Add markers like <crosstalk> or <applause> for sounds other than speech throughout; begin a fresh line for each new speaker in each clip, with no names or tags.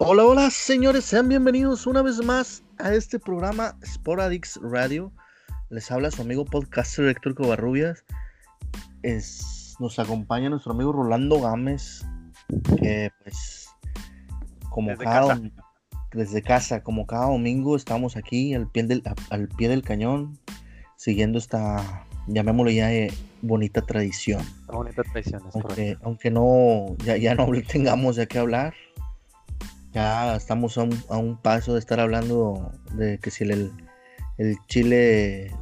Hola, hola, señores, sean bienvenidos una vez más a este programa Sporadix Radio. Les habla su amigo podcaster Héctor Covarrubias. Es, nos acompaña nuestro amigo Rolando Gámez, que pues, como
Desde
cada
casa.
desde casa, como cada domingo, estamos aquí al pie del, al pie del cañón, siguiendo esta, llamémoslo ya, eh, bonita tradición.
Bonita traición, es correcto.
Aunque, aunque no, ya, ya no <laughs> tengamos de qué hablar, ya estamos a un, a un paso de estar hablando de que si el, el chile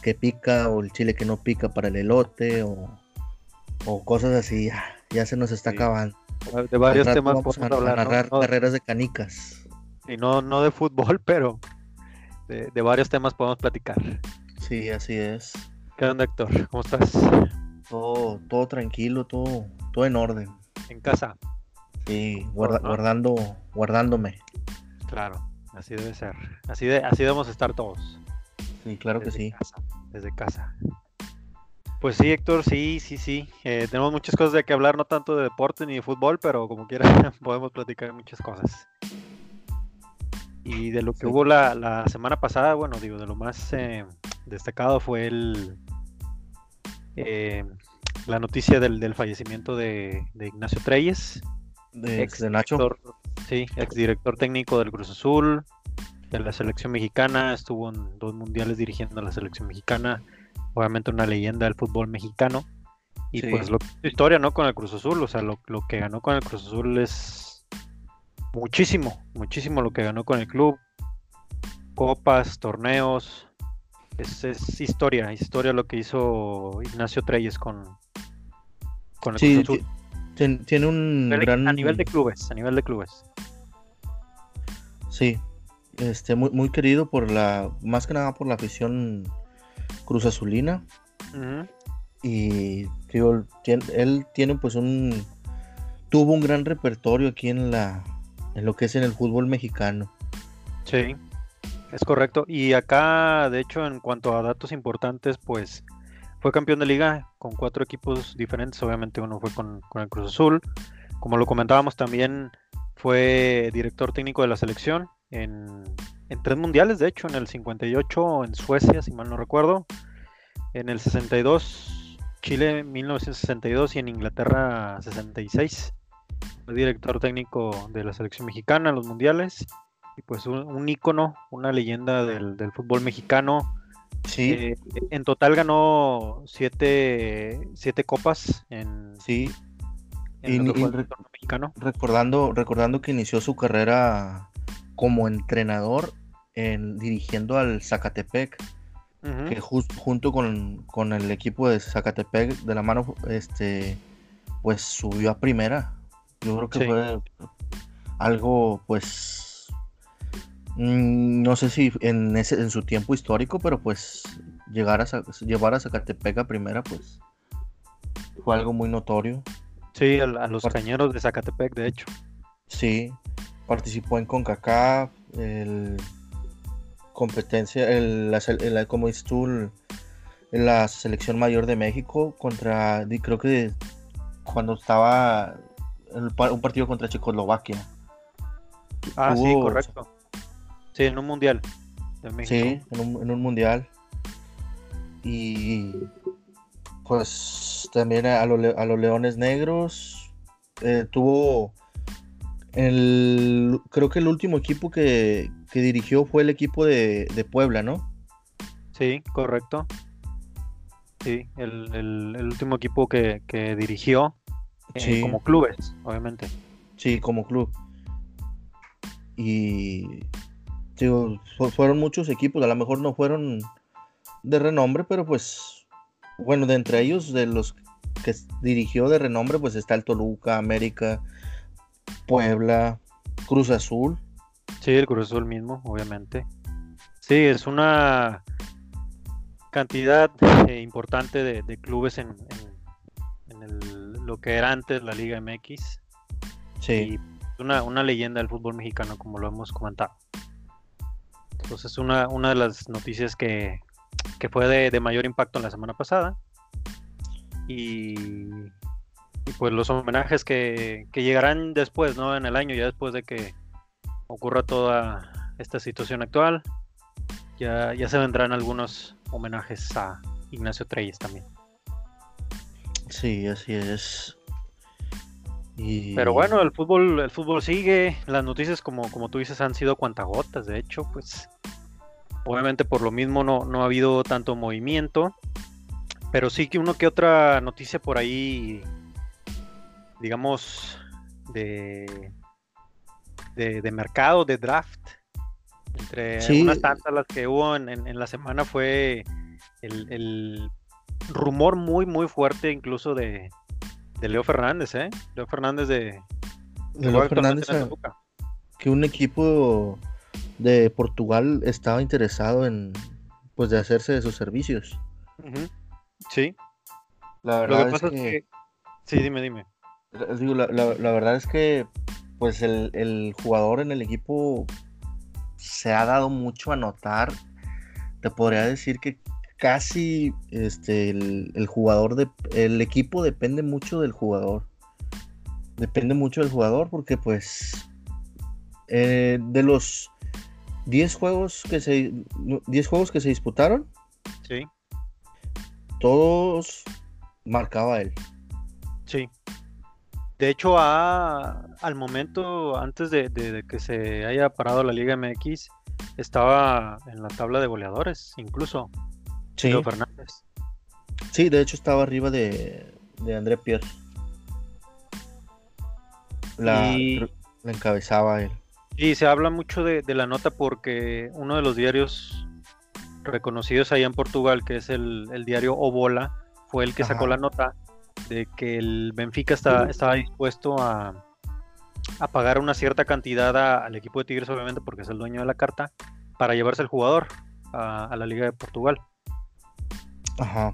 que pica o el chile que no pica para el elote o, o cosas así, ya, ya se nos está
Sí.
acabando.
De varios temas
vamos a,
podemos
a
hablar,
narrar
No-
carreras de canicas.
y no, no de fútbol, <laughs> pero de, de varios temas podemos platicar.
Sí, así es.
¿Qué onda, Héctor? ¿Cómo estás?
Todo, todo tranquilo, todo, todo en orden.
En casa.
Sí, guarda-
¿no?
guardando, guardándome.
Claro, así debe ser. Así, de, así debemos estar todos.
Sí, claro que sí.
casa, desde casa. Pues sí, Héctor, sí, sí, sí. Eh, tenemos muchas cosas de que hablar, no tanto de deporte ni de fútbol, pero como quiera <laughs> podemos platicar muchas cosas. Y de lo que
Sí.
hubo la, la semana pasada, bueno, digo, de lo más eh, destacado fue el eh, la noticia del, del fallecimiento de, de Ignacio Treyes,
De,
ex
de Nacho.
director- sí, ex director técnico del Cruz Azul, de la selección mexicana, estuvo en dos mundiales dirigiendo a la selección mexicana, obviamente una leyenda del fútbol mexicano. Y
Sí.
pues lo, su historia, ¿no? Con el Cruz Azul, o sea, lo, lo que ganó con el Cruz Azul es muchísimo, muchísimo lo que ganó con el club. Copas, torneos, es, es historia, historia lo que hizo Ignacio Treyes con, con el
Sí,
Cruz Azul.
Ti- tien- tiene un
A nivel-
gran...
A nivel de clubes, a nivel de clubes.
Sí, este, muy, muy querido por la, más que nada por la afición Cruz Azulina. Y digo, tien- él tiene pues un, tuvo un gran repertorio aquí en la, en lo que es en el fútbol mexicano.
Sí, es correcto. Y acá, de hecho, en cuanto a datos importantes, pues fue campeón de liga con cuatro equipos diferentes. Obviamente uno fue con, el Cruz Azul. Como lo comentábamos también, fue director técnico de la selección en, tres mundiales, de hecho, en el 58 en Suecia, si mal no recuerdo. En el 62, Chile 1962 y en Inglaterra 66. Fue director técnico de la selección mexicana en los mundiales y pues un, un ícono, una leyenda del fútbol mexicano.
Sí,
Eh, en total ganó siete, siete copas en,
sí,
en
y- y
mexicano.
recordando, recordando que inició su carrera como entrenador en, dirigiendo al Zacatepec. Que jus- junto con, con el equipo de Zacatepec de la mano, este, pues subió a primera. Yo creo que
Sí.
fue algo, pues, no sé si en ese, en su tiempo histórico, pero pues llegar a, llevar a Zacatepec a primera, pues, fue algo muy notorio.
Sí, a, los cañeros de Zacatepec, de hecho.
Sí, participó en CONCACAF, el competencia, el, la, como dices tú, el- en la selección mayor de México contra, creo que cuando estaba el un partido contra Checoslovaquia.
Ah, sí, correcto. Sí, en un mundial.
Sí, en un, en un mundial. Y pues también a, los le- a los Leones Negros eh, tuvo el creo que el último equipo que, que dirigió fue el equipo de, de Puebla, ¿no?
Sí, correcto. Sí, el, el- el último equipo que, que dirigió eh,
Sí.
como clubes, obviamente.
Sí, como club. Y digo, fueron muchos equipos, a lo mejor no fueron de renombre, pero pues bueno, de entre ellos, de los que dirigió de renombre, pues está el Toluca, América, Puebla, Cruz Azul.
Sí, el Cruz Azul mismo, obviamente. Sí, es una cantidad eh, importante de, de clubes en, en- en el- lo que era antes la Liga MX.
Sí,
Y una, una leyenda del fútbol mexicano, como lo hemos comentado. Entonces, una, una de las noticias que, que fue de, de mayor impacto en la semana pasada. Y, y pues los homenajes que, que llegarán después, ¿no? En el año, ya después de que ocurra toda esta situación actual, ya, ya se vendrán algunos homenajes a Ignacio Treyes también.
Sí, así es.
Pero bueno, el fútbol, el fútbol sigue. Las noticias, como, como tú dices, han sido cuantagotas. De hecho, pues obviamente por lo mismo no, no ha habido tanto movimiento. Pero sí que uno que otra noticia por ahí, digamos, de, de, mercado, de draft. Entre unas tantas las que hubo en, la semana fue el rumor muy, muy fuerte incluso de, de Leo Fernández, ¿eh? Leo Fernández de...
Leo Fernández que un equipo de Portugal estaba interesado en pues de hacerse de sus servicios.
Sí.
La verdad es, que...
Sí, dime, dime.
la, verdad es que pues el, el, jugador en el equipo se ha dado mucho a notar. Te podría decir que casi este, el, jugador, de, el equipo depende mucho del jugador. Depende mucho del jugador porque pues eh, de los 10 juegos que se 10 juegos que se disputaron,
sí.
todos marcaba él.
Sí. De hecho, al momento, antes de, de, que se haya parado la Liga MX, estaba en la tabla de goleadores, incluso.
Sí. Fernández. Sí, de hecho estaba arriba de, de André Pierre. La, encabezaba él.
Y se habla mucho de, la nota porque uno de los diarios reconocidos allá en Portugal, que es el, diario Obola, fue el que sacó la nota de que el Benfica estaba dispuesto a, a, pagar una cierta cantidad al equipo de Tigres, obviamente, porque es el dueño de la carta, para llevarse el jugador a la Liga de Portugal.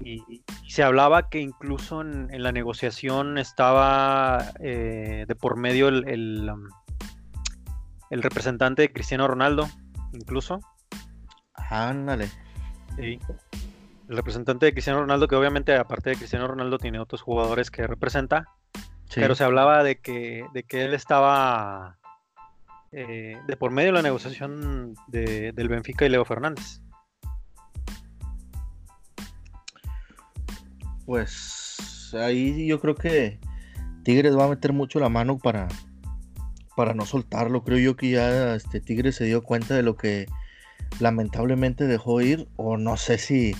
Y, se hablaba que incluso en, la negociación estaba eh, de por medio el, um, el, representante de Cristiano Ronaldo, incluso.
Ándale.
Sí. El representante de Cristiano Ronaldo, que obviamente aparte de Cristiano Ronaldo tiene otros jugadores que representa, pero se hablaba de que, de que él estaba eh, de por medio de la negociación del Benfica y Leo Fernández.
Pues ahí yo creo que Tigres va a meter mucho la mano para, para no soltarlo. Creo yo que ya este Tigres se dio cuenta de lo que lamentablemente dejó ir, o no sé si,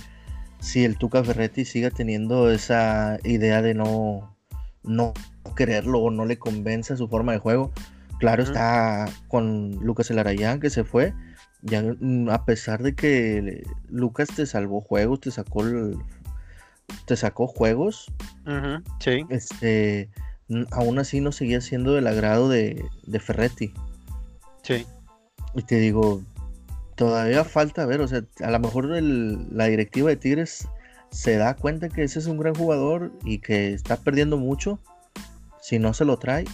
si el Tuca Ferretti siga teniendo esa idea de no, no quererlo o no le convence su forma de juego. Claro, está con Lucas Elarayán que se fue. Ya, mm, a pesar de que Lucas te salvó juegos, te sacó el te sacó juegos.
sí.
Este, aún así no seguía siendo del agrado de, Ferretti.
Sí.
Y te digo, todavía falta ver, o sea, a lo mejor la directiva de Tigres se da cuenta que ese es un gran jugador y que está perdiendo mucho si no se lo trae,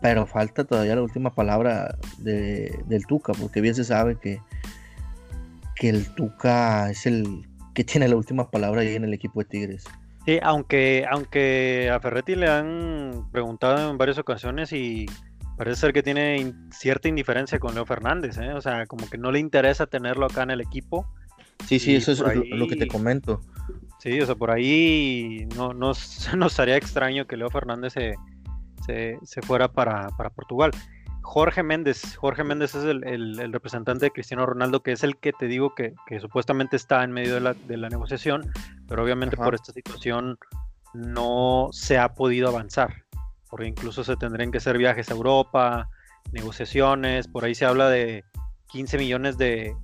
pero falta todavía la última palabra del Tuca, porque bien se sabe que, que el Tuca es el que tiene la última palabra ahí en el equipo de Tigres.
Sí, aunque, aunque a Ferretti le han preguntado en varias ocasiones y parece ser que tiene cierta indiferencia con Leo Fernández, ¿eh? o sea, como que no le interesa tenerlo acá en el equipo.
Sí, sí, eso es lo que te comento.
Sí, o sea, por ahí no nos, <laughs> nos haría extraño que Leo Fernández se, se, fuera para, para Portugal. Jorge Méndez. Jorge Méndez es el, representante de Cristiano Ronaldo, que es el que te digo que, supuestamente está en medio de la, negociación, pero obviamente por esta situación no se ha podido avanzar, porque incluso se tendrían que hacer viajes a Europa, negociaciones, por ahí se habla de 15 millones de,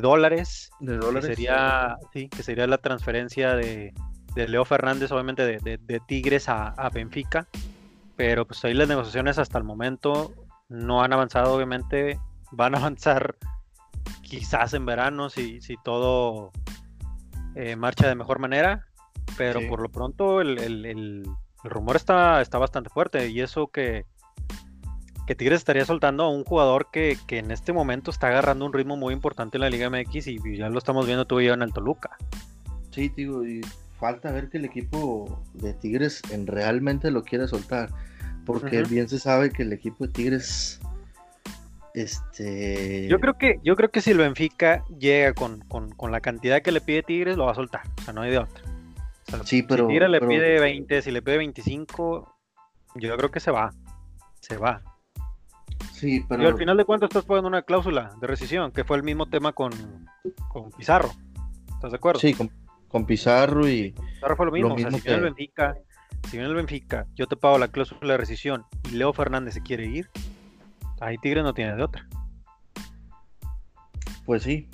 dólares.
De dólares.
Que sería, sí, que sería la transferencia de, Leo Fernández, obviamente de, Tigres a, a Benfica pero pues ahí las negociaciones hasta el momento no han avanzado, obviamente. Van a avanzar <laughs> quizás en verano si, si todo eh, marcha de mejor manera. Pero por lo pronto el, rumor está, está bastante fuerte. Y eso que, que Tigres estaría soltando a un jugador que, en este momento está agarrando un ritmo muy importante en la Liga MX y ya lo estamos viendo tú y yo en el Toluca.
Sí, digo, y falta ver que el equipo de Tigres en realmente lo quiere soltar porque bien se sabe que el equipo de Tigres Este.
Yo creo que, yo creo que si el Benfica llega con, la cantidad que le pide Tigres, lo va a soltar. O sea, no hay de otra.
sí, pero.
Si Tigres le pide 20, si le pide 25, yo creo que se va. Se va.
Sí, pero.
Y al final de cuentas estás poniendo una cláusula de rescisión, que fue el mismo tema con, con Pizarro. ¿Estás de acuerdo?
Sí, con, Pizarro y.
Pizarro fue lo mismo. o sea, si viene el Benfica, si viene el Benfica, yo te pago la cláusula de rescisión y Leo Fernández se quiere ir, ahí Tigre no tiene de otra.
Pues sí.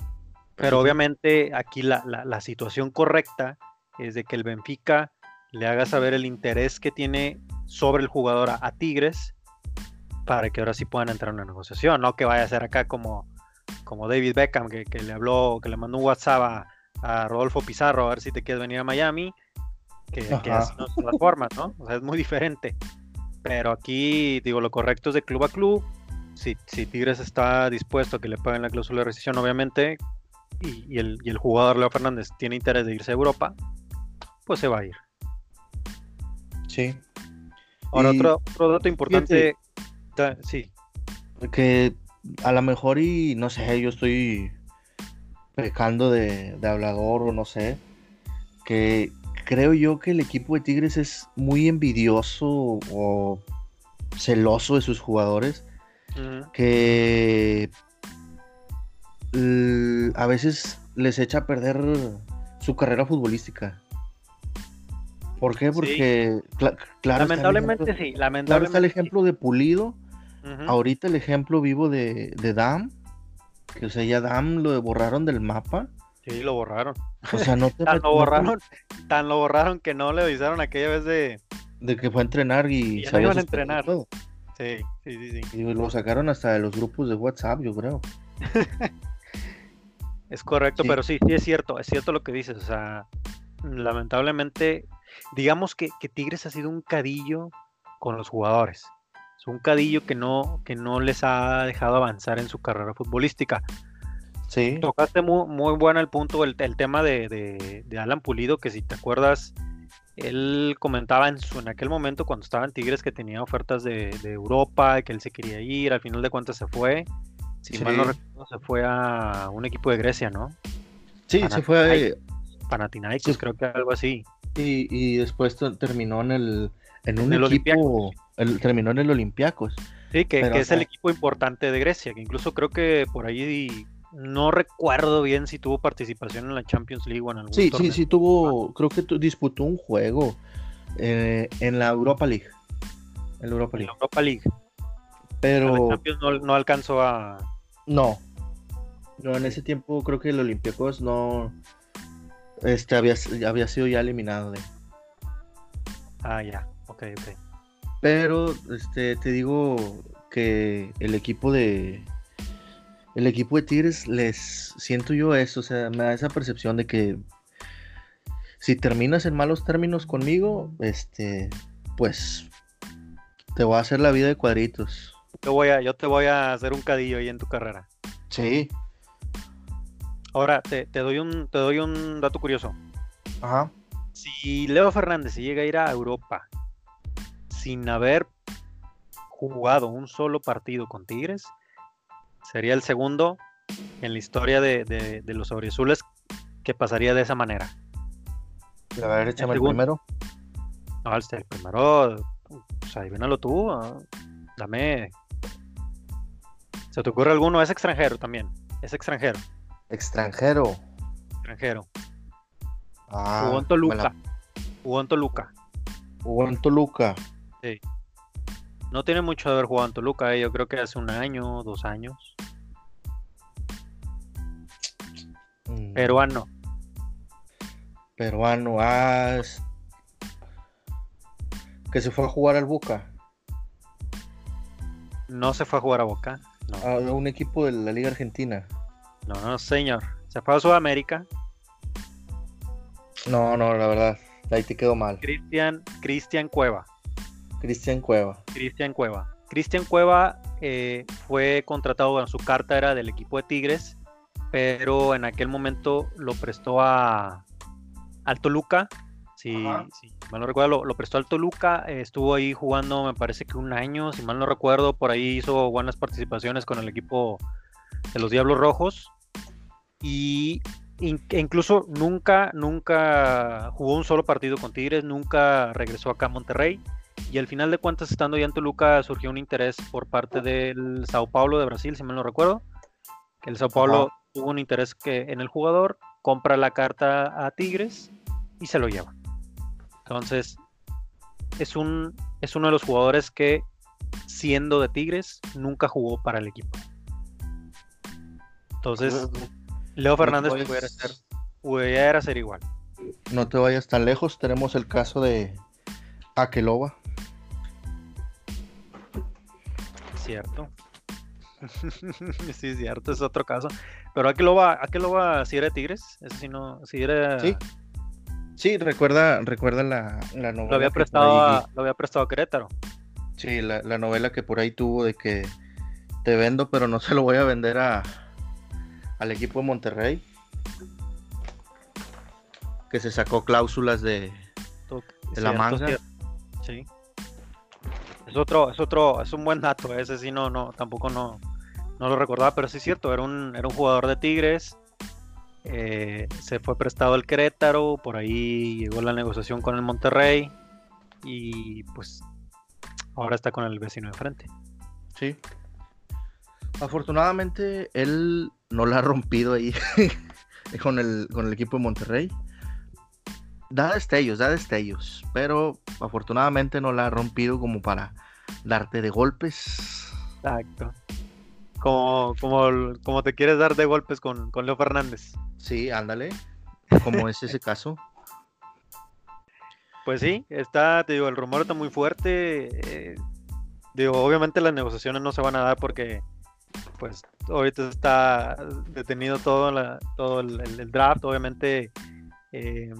Pero obviamente aquí la, la, situación correcta es de que el Benfica le haga saber el interés que tiene sobre el jugador a, Tigres para que ahora sí puedan entrar en una negociación, no que vaya a ser acá como, como David Beckham, que, le habló, que le mandó un WhatsApp a, Rodolfo Pizarro a ver si te quieres venir a Miami, que, que así no son las formas, ¿no? O sea, es muy diferente. Pero aquí, digo, lo correcto es de club a club, si, Tigres está dispuesto a que le paguen la cláusula de rescisión, obviamente, y, el, jugador Leo Fernández tiene interés de irse a Europa, pues se va a ir.
Sí.
Ahora, otro, dato importante, sí.
Que a lo mejor, y no sé, yo estoy pecando de, de hablador o no sé, que creo yo que el equipo de Tigres es muy envidioso o celoso de sus jugadores que a veces les echa a perder su carrera futbolística. ¿Por qué? Porque, claro,
lamentablemente sí, lamentablemente
está el ejemplo de Pulido. Ahorita el ejemplo vivo de, de Dam, que o sea, ya Dam lo borraron del mapa.
Sí, lo borraron.
O sea, no <laughs>
tan lo borraron, tan lo borraron que no le avisaron aquella vez de
de que fue a entrenar y,
y se iban a entrenar. Todo. Sí, sí, sí,
Y lo sacaron hasta de los grupos de WhatsApp, yo creo. <laughs>
es correcto, pero sí, sí es cierto, es cierto lo que dices. O sea, lamentablemente, digamos que, Tigres ha sido un cadillo con los jugadores. Un cadillo que no, que no les ha dejado avanzar en su carrera futbolística.
Sí.
Tocaste muy, muy bueno el punto, el, tema de, de, Alan Pulido, que si te acuerdas, él comentaba en, su, en aquel momento cuando estaba en Tigres que tenía ofertas de, Europa, que él se quería ir, al final de cuentas se fue. Si mal no recuerdo, se fue a un equipo de Grecia, ¿no?
Sí, se fue
a Panathinaikos, creo que algo así.
Y, y después terminó en el en un equipo, terminó en el Olympiacos.
Sí, que, que es el equipo importante de Grecia, que incluso creo que por ahí no recuerdo bien si tuvo participación en la Champions League o en algún
Sí, sí, sí tuvo, creo que disputó un juego eh, en la Europa League. En la Europa League.
Europa League.
Pero...
Champions no, alcanzó a...
No. No, en ese tiempo creo que el Olympiacos no... Este había, había sido ya eliminado de...
Ah, ya. Ok, ok.
Pero, este, te digo que el equipo de, el equipo de Tigres les siento yo eso, o sea, me da esa percepción de que si terminas en malos términos conmigo, este, pues te voy a hacer la vida de cuadritos.
Te voy a, yo te voy a hacer un cadillo ahí en tu carrera.
Sí.
Ahora, te, doy, un, te doy un dato curioso.
Ajá.
Si Leo Fernández se llega a ir a Europa sin haber jugado un solo partido con Tigres, Sería el segundo en la historia de, los auriazules que pasaría de esa manera.
A ver, échame el, primero.
No, el, primero, pues adivínalo tú. Dame. ¿Se te ocurre alguno? Es extranjero también. Es extranjero.
Extranjero.
Extranjero.
Ah,
Jugó en Toluca. Jugó en Toluca.
Jugó en Toluca.
Sí. No tiene mucho de haber jugado en Toluca, eh. yo creo que hace un año, dos años. Mm. Peruano.
Peruano, ah, que se fue a jugar al Boca.
No se fue a jugar a Boca.
A un equipo de la Liga Argentina.
No, no, señor. Se fue a Sudamérica.
No, no, la verdad. Ahí te quedó mal.
Cristian, Cristian Cueva.
Cristian Cueva.
Cristian Cueva. Cristian Cueva eh, fue contratado, en su carta era del equipo de Tigres, pero en aquel momento lo prestó a, al Toluca Si, mal no recuerdo, lo, prestó al Toluca, estuvo ahí jugando, me parece que un año, si mal no recuerdo, por ahí hizo buenas participaciones con el equipo de los Diablos Rojos. Y incluso nunca, nunca jugó un solo partido con Tigres, nunca regresó acá a Monterrey. Y al final de cuentas, estando ya en Toluca, surgió un interés por parte del Sao Paulo de Brasil, si mal no recuerdo. Que el Sao Paulo tuvo un interés que en el jugador, compra la carta a Tigres y se lo lleva. Entonces, es, un, es uno de los jugadores que, siendo de Tigres, nunca jugó para el equipo. Entonces, Leo Fernández pudiera, ser, pudiera ser igual.
No te vayas tan lejos, tenemos el caso de Akeloba.
Cierto. <laughs> sí, cierto, es otro caso. Pero Akeloba, Akeloba si era Tigres, sí no, si era...
Sí, Sí, recuerda, recuerda la, novela.
Lo había, prestado a, lo había prestado a Querétaro.
Sí, la, novela que por ahí tuvo de que te vendo, pero no se lo voy a vender a, al equipo de Monterrey. Que se sacó cláusulas de, de la manga.
Sí. Es otro, es otro, es un buen dato. Ese sí no, no, tampoco no, no lo recordaba, pero sí es cierto, era un, era un jugador de Tigres eh, se fue prestado al Querétaro, por ahí llegó la negociación con el Monterrey y pues ahora está con el vecino de frente.
Sí. Afortunadamente él no la ha rompido ahí <laughs> con, el, con el equipo de Monterrey. Da destellos, da destellos, pero afortunadamente no la ha rompido como para darte de golpes.
Exacto. Como, como, como te quieres dar de golpes con, con Leo Fernández.
Sí, ándale. Como es ese <laughs> caso.
Pues sí, está, te digo, el rumor está muy fuerte. Eh, digo, obviamente las negociaciones no se van a dar porque, pues, ahorita está detenido todo, la, todo el, draft. Obviamente, eh,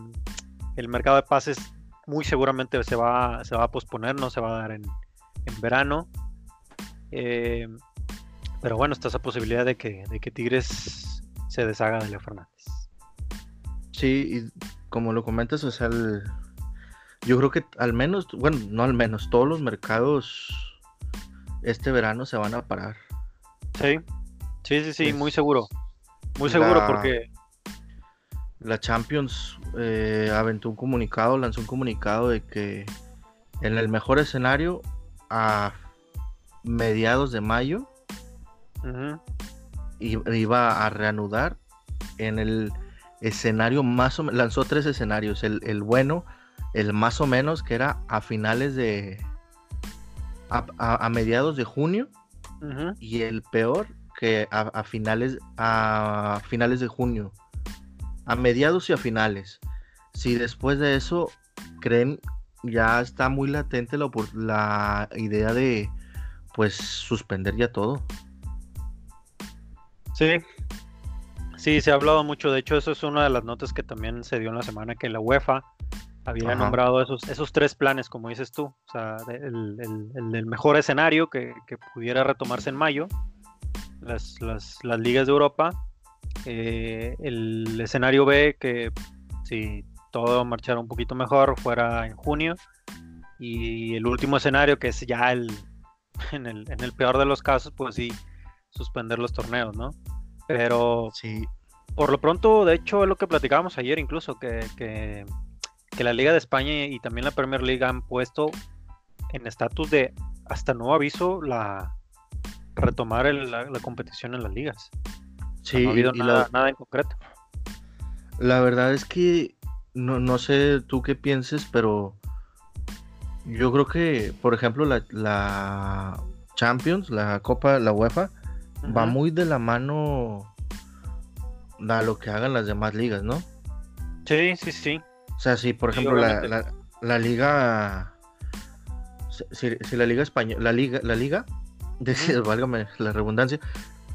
el mercado de pases muy seguramente se va, se va a posponer, no se va a dar en, verano. Eh, pero bueno, está esa posibilidad de que, de que Tigres se deshaga de Leo Fernández.
Sí, y como lo comentas, o sea, yo creo que al menos, bueno, no al menos, todos los mercados este verano se van a parar.
Sí, sí, sí, sí, muy seguro. Muy seguro porque...
La Champions eh, aventó un comunicado, lanzó un comunicado de que en el mejor escenario, a mediados de mayo, iba a reanudar en el escenario más o menos, lanzó tres escenarios, el, bueno, el más o menos, que era a finales de, a, mediados de junio, y el peor, que a, finales, a finales de junio, a mediados y a finales. Si después de eso creen, ya está muy latente la, la idea de, pues, suspender ya todo.
Sí, sí, se ha hablado mucho. De hecho, eso es una de las notas que también se dio en la semana que la UEFA había nombrado esos, esos tres planes, como dices tú. O sea, el, el, mejor escenario que, pudiera retomarse en mayo, las, ligas de Europa. Eh, el escenario B, que si todo marchara un poquito mejor, fuera en junio. Y el último escenario, que es ya el, <laughs> en el, en el peor de los casos, pues sí, suspender los torneos, ¿no? Pero sí. por lo pronto, de hecho, es lo que platicábamos ayer incluso, que, que, la Liga de España y también la Premier League han puesto en estatus de hasta nuevo aviso la retomar la, competición en las ligas. Sí, no ha habido nada, nada, en concreto.
La verdad es que no, no, sé tú qué pienses, pero yo creo que, por ejemplo, la, la Champions, la Copa, la UEFA, va muy de la mano a lo que hagan las demás ligas, ¿no?
Sí, sí, sí.
O sea, si por ejemplo la, la, liga, si, la liga española, la liga, la liga, <laughs> decide, válgame la redundancia,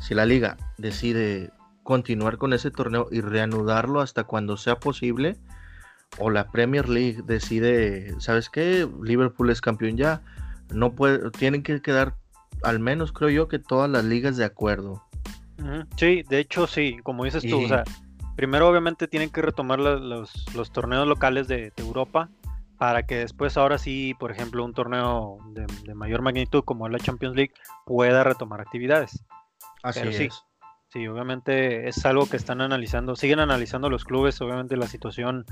si la liga decide continuar con ese torneo y reanudarlo hasta cuando sea posible, o la Premier League decide, ¿sabes qué? Liverpool es campeón ya, no puede, tienen que quedar al menos creo yo que todas las ligas de acuerdo.
Sí, de hecho sí, como dices tú, o sea, primero obviamente tienen que retomar los, torneos locales de, Europa para que después ahora sí, por ejemplo, un torneo de, mayor magnitud como la Champions League pueda retomar actividades.
Así es.
Sí, sí, obviamente es algo que están analizando, siguen analizando los clubes, obviamente la situación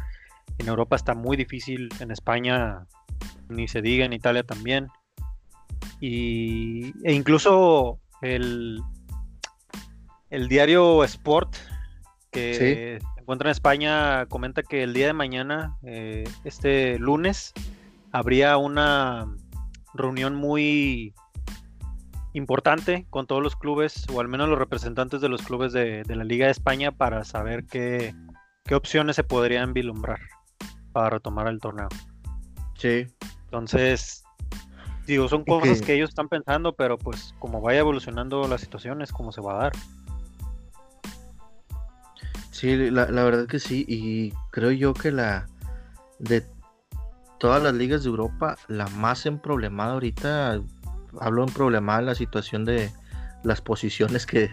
en Europa está muy difícil, en España ni se diga, en Italia también. Y, e incluso el, el diario Sport, que se encuentra en España, comenta que el día de mañana, eh, este lunes, habría una reunión muy importante con todos los clubes, o al menos los representantes de los clubes de, la Liga de España, para saber qué, qué opciones se podrían vislumbrar para retomar el torneo.
Sí.
Entonces, digo, son cosas que... ellos están pensando, pero pues como vaya evolucionando la situación es como se va a dar.
Sí, la, verdad que sí, y creo yo que la de todas las ligas de Europa, la más en problemada ahorita, hablo en problemada la situación de las posiciones que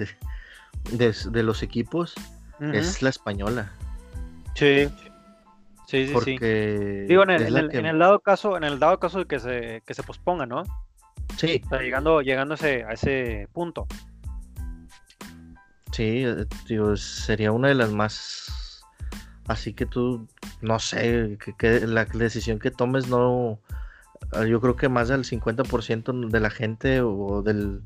<laughs> de, los equipos, es la española.
Sí, Sí, sí,
Porque
Digo, en el, dado caso, en el dado caso de que se, que se posponga, ¿no?
Sí.
llegando, llegando a ese, punto.
Sí, digo, sería una de las más. Así que tú, no sé, que, la decisión que tomes no. Yo creo que más del 50% de la gente o del,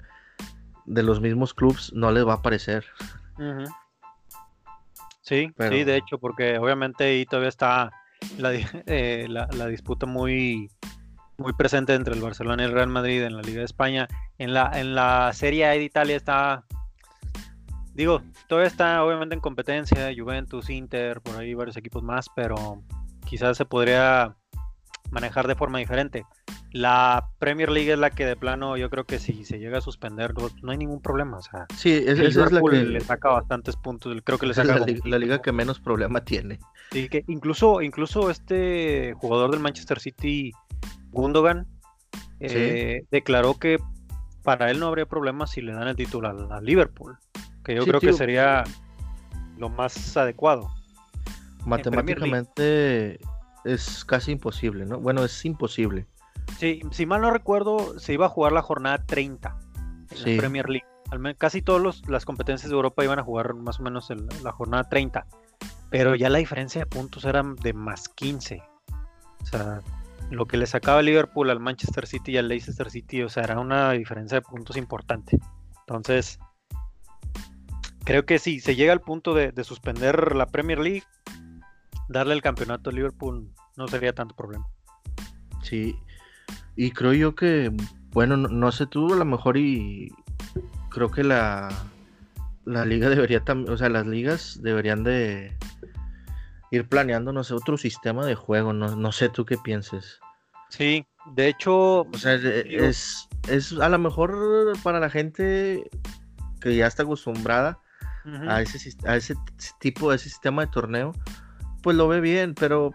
de los mismos clubs no les va a parecer.
Sí, sí, de hecho, porque obviamente ahí todavía está <laughs> eh, la, la, disputa muy, muy presente entre el Barcelona y el Real Madrid en la Liga de España. En la, en la Serie A de Italia está, digo, todavía está obviamente en competencia, Juventus, Inter, por ahí varios equipos más, pero quizás se podría manejar de forma diferente. La Premier League es la que de plano yo creo que si se llega a suspender no hay ningún problema. O sea,
sí, esa es la que
le saca bastantes puntos. Creo que le saca
la, liga que menos problema tiene.
Sí, que incluso, incluso este jugador del Manchester City, Gundogan, eh, declaró que para él no habría problema si le dan el título a, Liverpool. Que yo creo que sería lo más adecuado.
Matemáticamente es casi imposible, ¿no? Bueno, es imposible.
Sí, si mal no recuerdo, se iba a jugar la jornada 30 en la Premier League. casi todas las competencias de Europa iban a jugar más o menos la jornada 30. Pero ya la diferencia de puntos era de más 15. O sea, lo que le sacaba Liverpool al Manchester City y al Leicester City, o sea, era una diferencia de puntos importante. Entonces, creo que si se llega al punto de, de suspender la Premier League, darle el campeonato a Liverpool no sería tanto problema.
Sí, y creo yo que, bueno, no, sé tú, a lo mejor y creo que la, la liga debería también, o sea, las ligas deberían de ir planeando, no sé, otro sistema de juego, no, sé tú qué pienses.
Sí, de hecho...
O sea, es, es a lo mejor para la gente que ya está acostumbrada a, ese, a ese tipo de ese sistema de torneo, pues lo ve bien, pero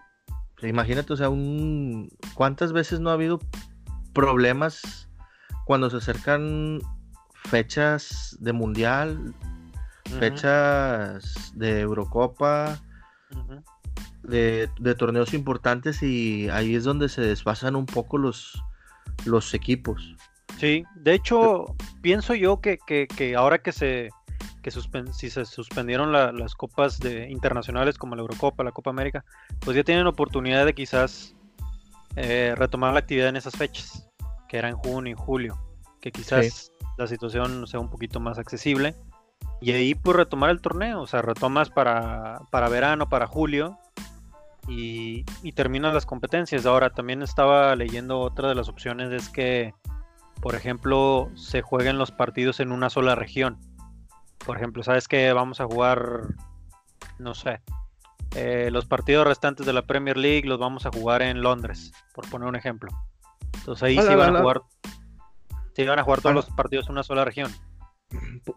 imagínate, o sea, un, ¿cuántas veces no ha habido problemas cuando se acercan fechas de mundial, fechas de Eurocopa, de, torneos importantes y ahí es donde se desfasan un poco los, los equipos.
Sí, de hecho, pienso yo que, que ahora que se que si se suspendieron las copas de, internacionales como la Eurocopa, la Copa América, pues ya tienen oportunidad de quizás eh, retomar la actividad en esas fechas, que era en junio y julio, que quizás la situación sea un poquito más accesible. Y ahí pues retomar el torneo, o sea, retomas para, para verano, para julio, y, y terminas las competencias. Ahora también estaba leyendo otra de las opciones, es que, por ejemplo, se jueguen los partidos en una sola región por ejemplo, sabes que vamos a jugar, no sé, eh, los partidos restantes de la Premier League los vamos a jugar en Londres, por poner un ejemplo. Entonces ahí sí van a jugar, sí van a jugar todos los partidos en una sola región.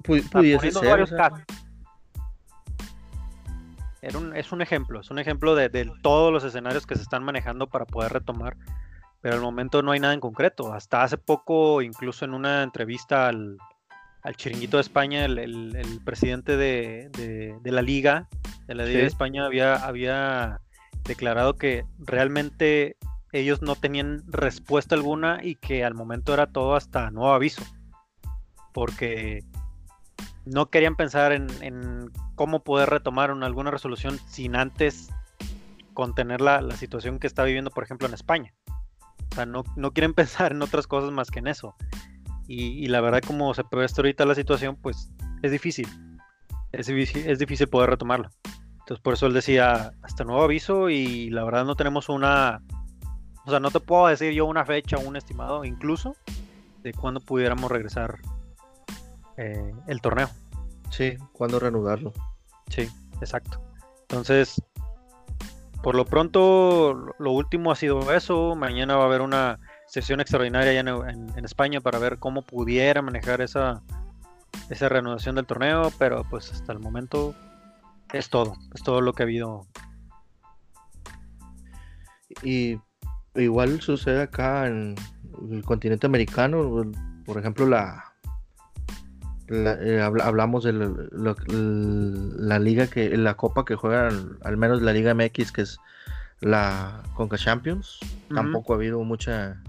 pudiese ser,
es un ejemplo, es un ejemplo de, de, todos los escenarios que se están manejando para poder retomar, pero al momento no hay nada en concreto. Hasta hace poco, incluso en una entrevista al, al chiringuito de España, el, presidente de, la liga, de la Liga de España, había, había declarado que realmente ellos no tenían respuesta alguna y que al momento era todo hasta nuevo aviso. Porque no querían pensar en, cómo poder retomar alguna resolución sin antes contener la, la, situación que está viviendo, por ejemplo, en España. O sea, no, no quieren <laughs> pensar en otras cosas más que en eso. Y, la verdad, como se estar ahorita la situación, pues es difícil. Es difícil, es difícil poder retomarlo. Entonces, por eso él decía, hasta nuevo aviso y la verdad no tenemos una... O sea, no te puedo decir yo una fecha, un estimado, incluso, de cuándo pudiéramos regresar eh, el torneo.
Sí, cuándo reanudarlo.
Sí, exacto. Entonces, por lo pronto, lo último ha sido eso. Mañana va a haber una sesión extraordinaria allá en, España para ver cómo pudiera manejar esa, esa reanudación del torneo, pero pues hasta el momento es todo, es todo lo que ha habido.
Y igual sucede acá en el continente americano, por ejemplo, la, eh, hablamos de la, liga que la copa que juega al, menos la liga MX que es la Conca Champions tampoco ha habido mucha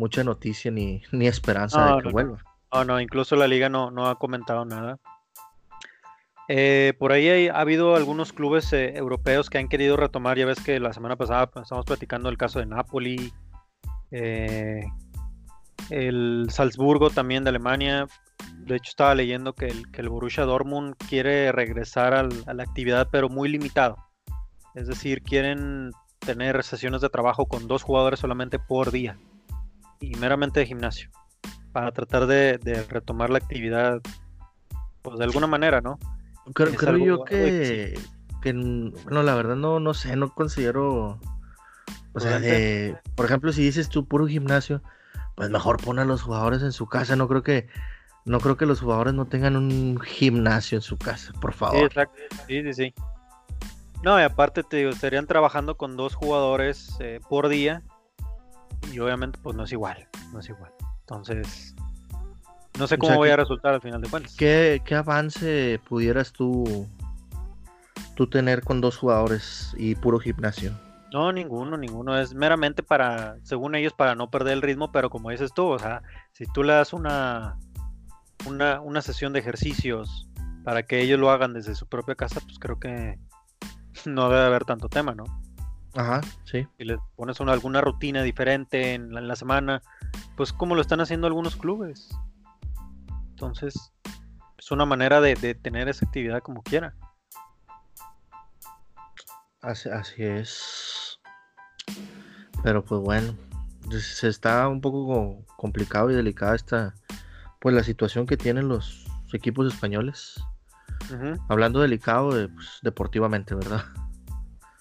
mucha noticia ni, <laughs> ni esperanza de que vuelva.
No, no, incluso la liga no, no ha comentado nada. Eh, por ahí ha habido algunos clubes eh, europeos que han querido retomar. Ya ves que la semana pasada pues, estamos platicando el caso de Napoli, eh, el Salzburgo también de Alemania. De hecho, estaba leyendo que el, que el Borussia Dortmund quiere regresar a la actividad, pero muy limitado. Es decir, quieren tener sesiones de trabajo con dos jugadores solamente por día y meramente de gimnasio para tratar de, retomar la actividad pues de alguna manera, ¿no?
Creo, yo que, que, no, la verdad no, no sé, no considero, o sea, por ejemplo, si dices tú puro gimnasio, pues mejor pon a los jugadores en su casa, no creo que, no creo que los jugadores no tengan un gimnasio en su casa, por favor.
Sí, exacto, sí, sí, sí. No, y aparte te digo, estarían trabajando con dos jugadores eh, por día y obviamente pues no es igual, no es igual. Entonces, no sé cómo voy a resultar al final de cuentas.
¿qué, avance pudieras tú, tú tener con dos jugadores y puro gimnasio?
No, ninguno, ninguno. Es meramente para, según ellos, para no perder el ritmo, pero como dices tú, o sea, si tú le das una, una, una sesión de ejercicios para que ellos lo hagan desde su propia casa, pues creo que <laughs> no debe haber tanto tema, ¿no?
Ajá, sí.
Y le pones una, alguna rutina diferente en la, semana, pues como lo están haciendo algunos clubes. Entonces, es una manera de, tener esa actividad como quiera.
Así, es. Pero pues bueno, se está un poco complicado y delicada esta, pues la situación que tienen los equipos españoles. Hablando delicado pues, deportivamente, ¿verdad?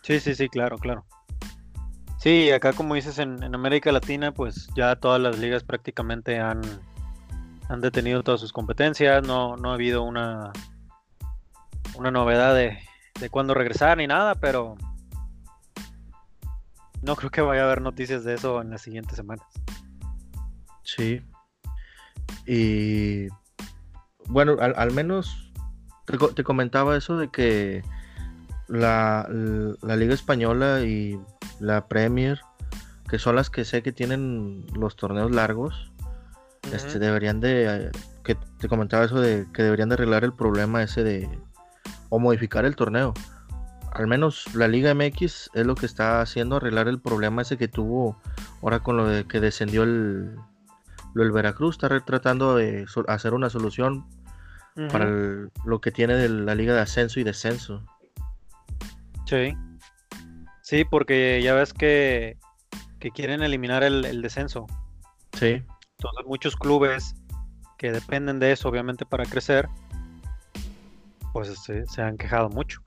Sí, sí, sí, claro, claro. Sí, acá como dices en, América Latina, pues ya todas las ligas prácticamente han, han detenido todas sus competencias, no, no ha habido una, una novedad de, de cuándo regresar ni nada, pero no creo que vaya a haber noticias de eso en las siguientes semanas.
Sí. Y bueno, al, menos te, comentaba eso de que la, Liga Española y la Premier, que son las que sé que tienen los torneos largos, este, deberían de, que te comentaba eso de que deberían de arreglar el problema ese de, o modificar el torneo. Al menos la Liga MX es lo que está haciendo, arreglar el problema ese que tuvo ahora con lo de que descendió el, el Veracruz, está tratando de hacer una solución para lo que tiene de la Liga de Ascenso y Descenso.
Sí. Sí, porque ya ves que, quieren eliminar el, descenso.
Sí.
Entonces muchos clubes que dependen de eso, obviamente, para crecer, pues se, se han quejado mucho.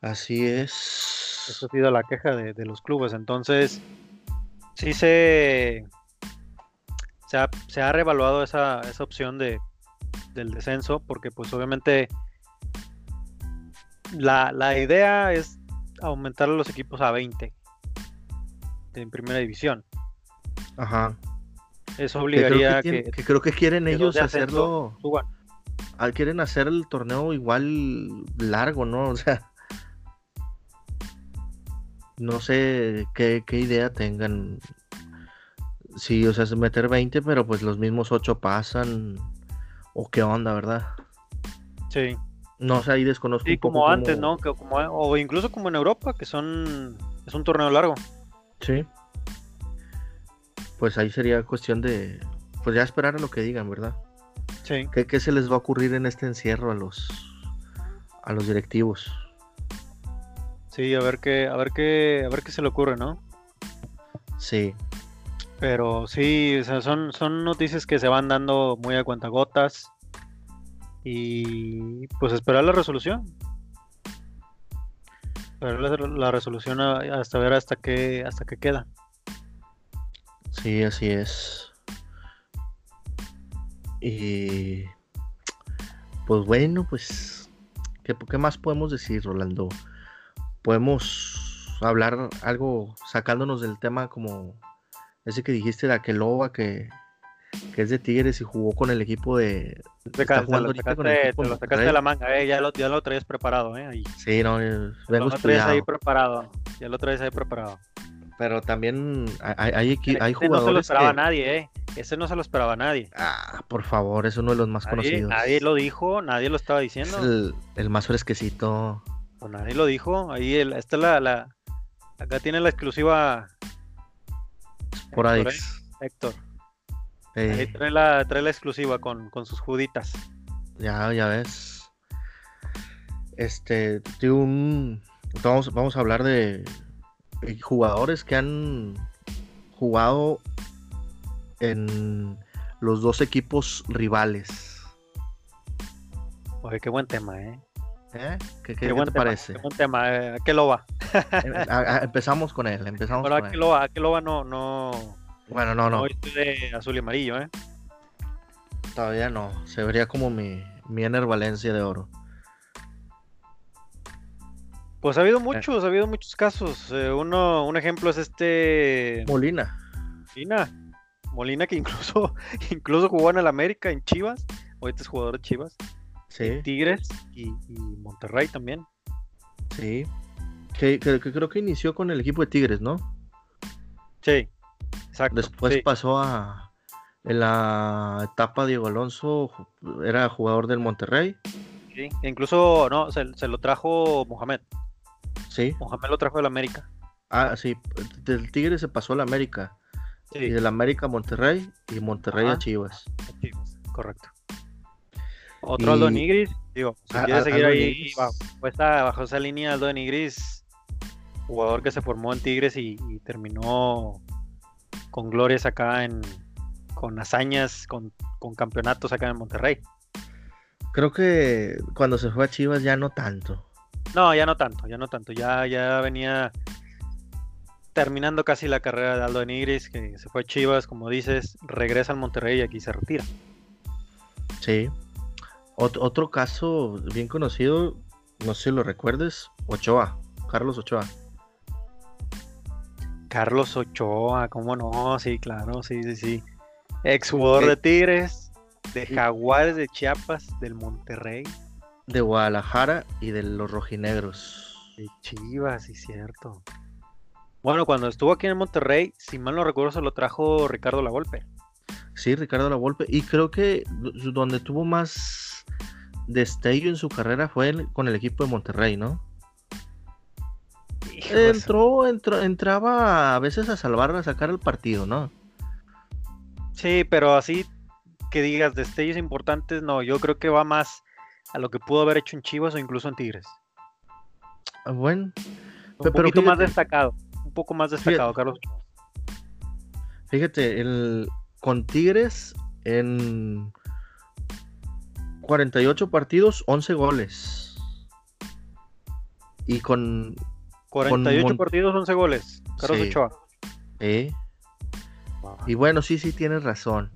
Así es.
Esa ha sido la queja de, los clubes. Entonces, sí se, se, ha, se ha revaluado esa, esa opción de, del descenso, porque pues obviamente la, idea es aumentar los equipos a 20 en primera división.
Ajá.
Eso obligaría
que, que, creo que quieren ellos hacerlo. Ah, quieren hacer el torneo igual largo, ¿no? O sea, no sé qué, idea tengan. Sí, o sea, es meter 20, pero pues los mismos 8 pasan. O qué onda, ¿verdad?
Sí.
No sé, ahí desconozco.
Sí, como antes, ¿no? Que como, o incluso como en Europa, que son. Es un torneo largo.
Sí. Pues ahí sería cuestión de. Pues ya esperar a lo que digan, ¿verdad?
Sí.
¿Qué, qué se les va a ocurrir en este encierro a los. a los directivos?
Sí, a ver qué, a ver qué, a ver qué se le ocurre, ¿no?
Sí.
Pero sí, son, son noticias que se van dando muy a cuentagotas. Y pues esperar la resolución. Esperar la, resolución hasta ver hasta qué, hasta qué queda.
Sí, así es. Y pues bueno, pues ¿qué, ¿qué, más podemos decir, Rolando? podemos hablar algo sacándonos del tema como ese que dijiste de Aqueloba que, que es de Tigres y jugó con el equipo de.
Te, está jugando lo sacaste, con el equipo te lo sacaste de la manga, eh, ya, lo, ya lo traes preparado, eh, ahí.
Sí, no, vengo
lo traes ahí preparado, ya lo traes ahí preparado.
Pero también hay, hay, hay, jugadores. No
se lo esperaba nadie, eh. Ese no se lo esperaba nadie.
Ah, por favor, es uno de los más conocidos.
Nadie lo dijo, nadie lo estaba diciendo. Es
el, el más fresquecito.
Pues nadie lo dijo. Ahí el, esta es la, la, Acá tiene la exclusiva.
Por Adix.
Héctor. Ahí trae la, trae la exclusiva con, sus juditas.
Ya, ya ves. Este, un. Vamos, vamos a hablar de jugadores que han jugado en los dos equipos rivales.
Oye, qué buen tema, ¿eh?
¿Eh? ¿Qué, qué, te parece?
Qué buen tema. Eh, ¿A qué lo va?
empezamos con él. Empezamos
Pero a qué lo va, a qué lo va no, no.
Bueno, no, no.
Hoy estoy de azul y amarillo, ¿eh?
Todavía no. Se vería como mi, mi Ener Valencia de oro.
Pues ha habido eh. muchos, ha habido muchos casos. uno, un ejemplo es este.
Molina.
Molina. Molina que incluso, <laughs> incluso jugó en el América, en Chivas. Ahorita es jugador de Chivas. Tigres y, Monterrey también.
Sí. Que, creo que inició con el equipo de Tigres, ¿no?
Sí, exacto.
Después pasó a. En la etapa Diego Alonso era jugador del Monterrey.
Sí, incluso no, se, lo trajo Mohamed.
Sí.
Mohamed lo trajo del América.
Ah, sí, del Tigres se pasó al América. Y del América a Monterrey y Monterrey a Chivas.
A Chivas, correcto. Otro Aldo Nigris, digo, si quieres seguir ahí bajo, esa línea, Aldo Nigris, jugador que se formó en Tigres y, terminó con glorias acá en, con hazañas, con, campeonatos acá en Monterrey.
Creo que cuando se fue a Chivas ya no tanto.
No, ya no tanto, ya no tanto. Ya, ya venía terminando casi la carrera de Aldo Nigris, que se fue a Chivas, como dices, regresa al Monterrey y aquí se retira.
Sí, otro caso bien conocido, no sé si lo recuerdes, Ochoa, Carlos Ochoa.
Carlos Ochoa, ¿cómo no? Sí, claro, sí, sí, sí. Ex jugador de Tigres, de Jaguares de Chiapas, del Monterrey.
De Guadalajara y de los rojinegros.
De Chivas, sí, cierto. Bueno, cuando estuvo aquí en Monterrey, si mal no recuerdo, se lo trajo Ricardo La Volpe.
Sí, Ricardo La Volpe. Y creo que donde tuvo más destello en su carrera fue con el equipo de Monterrey, ¿no? Entró, entró, entraba a veces a salvar, a sacar el partido, ¿no?
Sí, pero así que digas destellos importantes, no, yo creo que va más a lo que pudo haber hecho en Chivas o incluso en Tigres.
Ah, bueno,
un poquito más destacado, un poco más destacado, Carlos.
Fíjate, el, con Tigres en 48 partidos, 11 goles. Y con.
48 partidos, 11 goles. Carlos Ochoa.
Y bueno, sí, sí, tienes razón.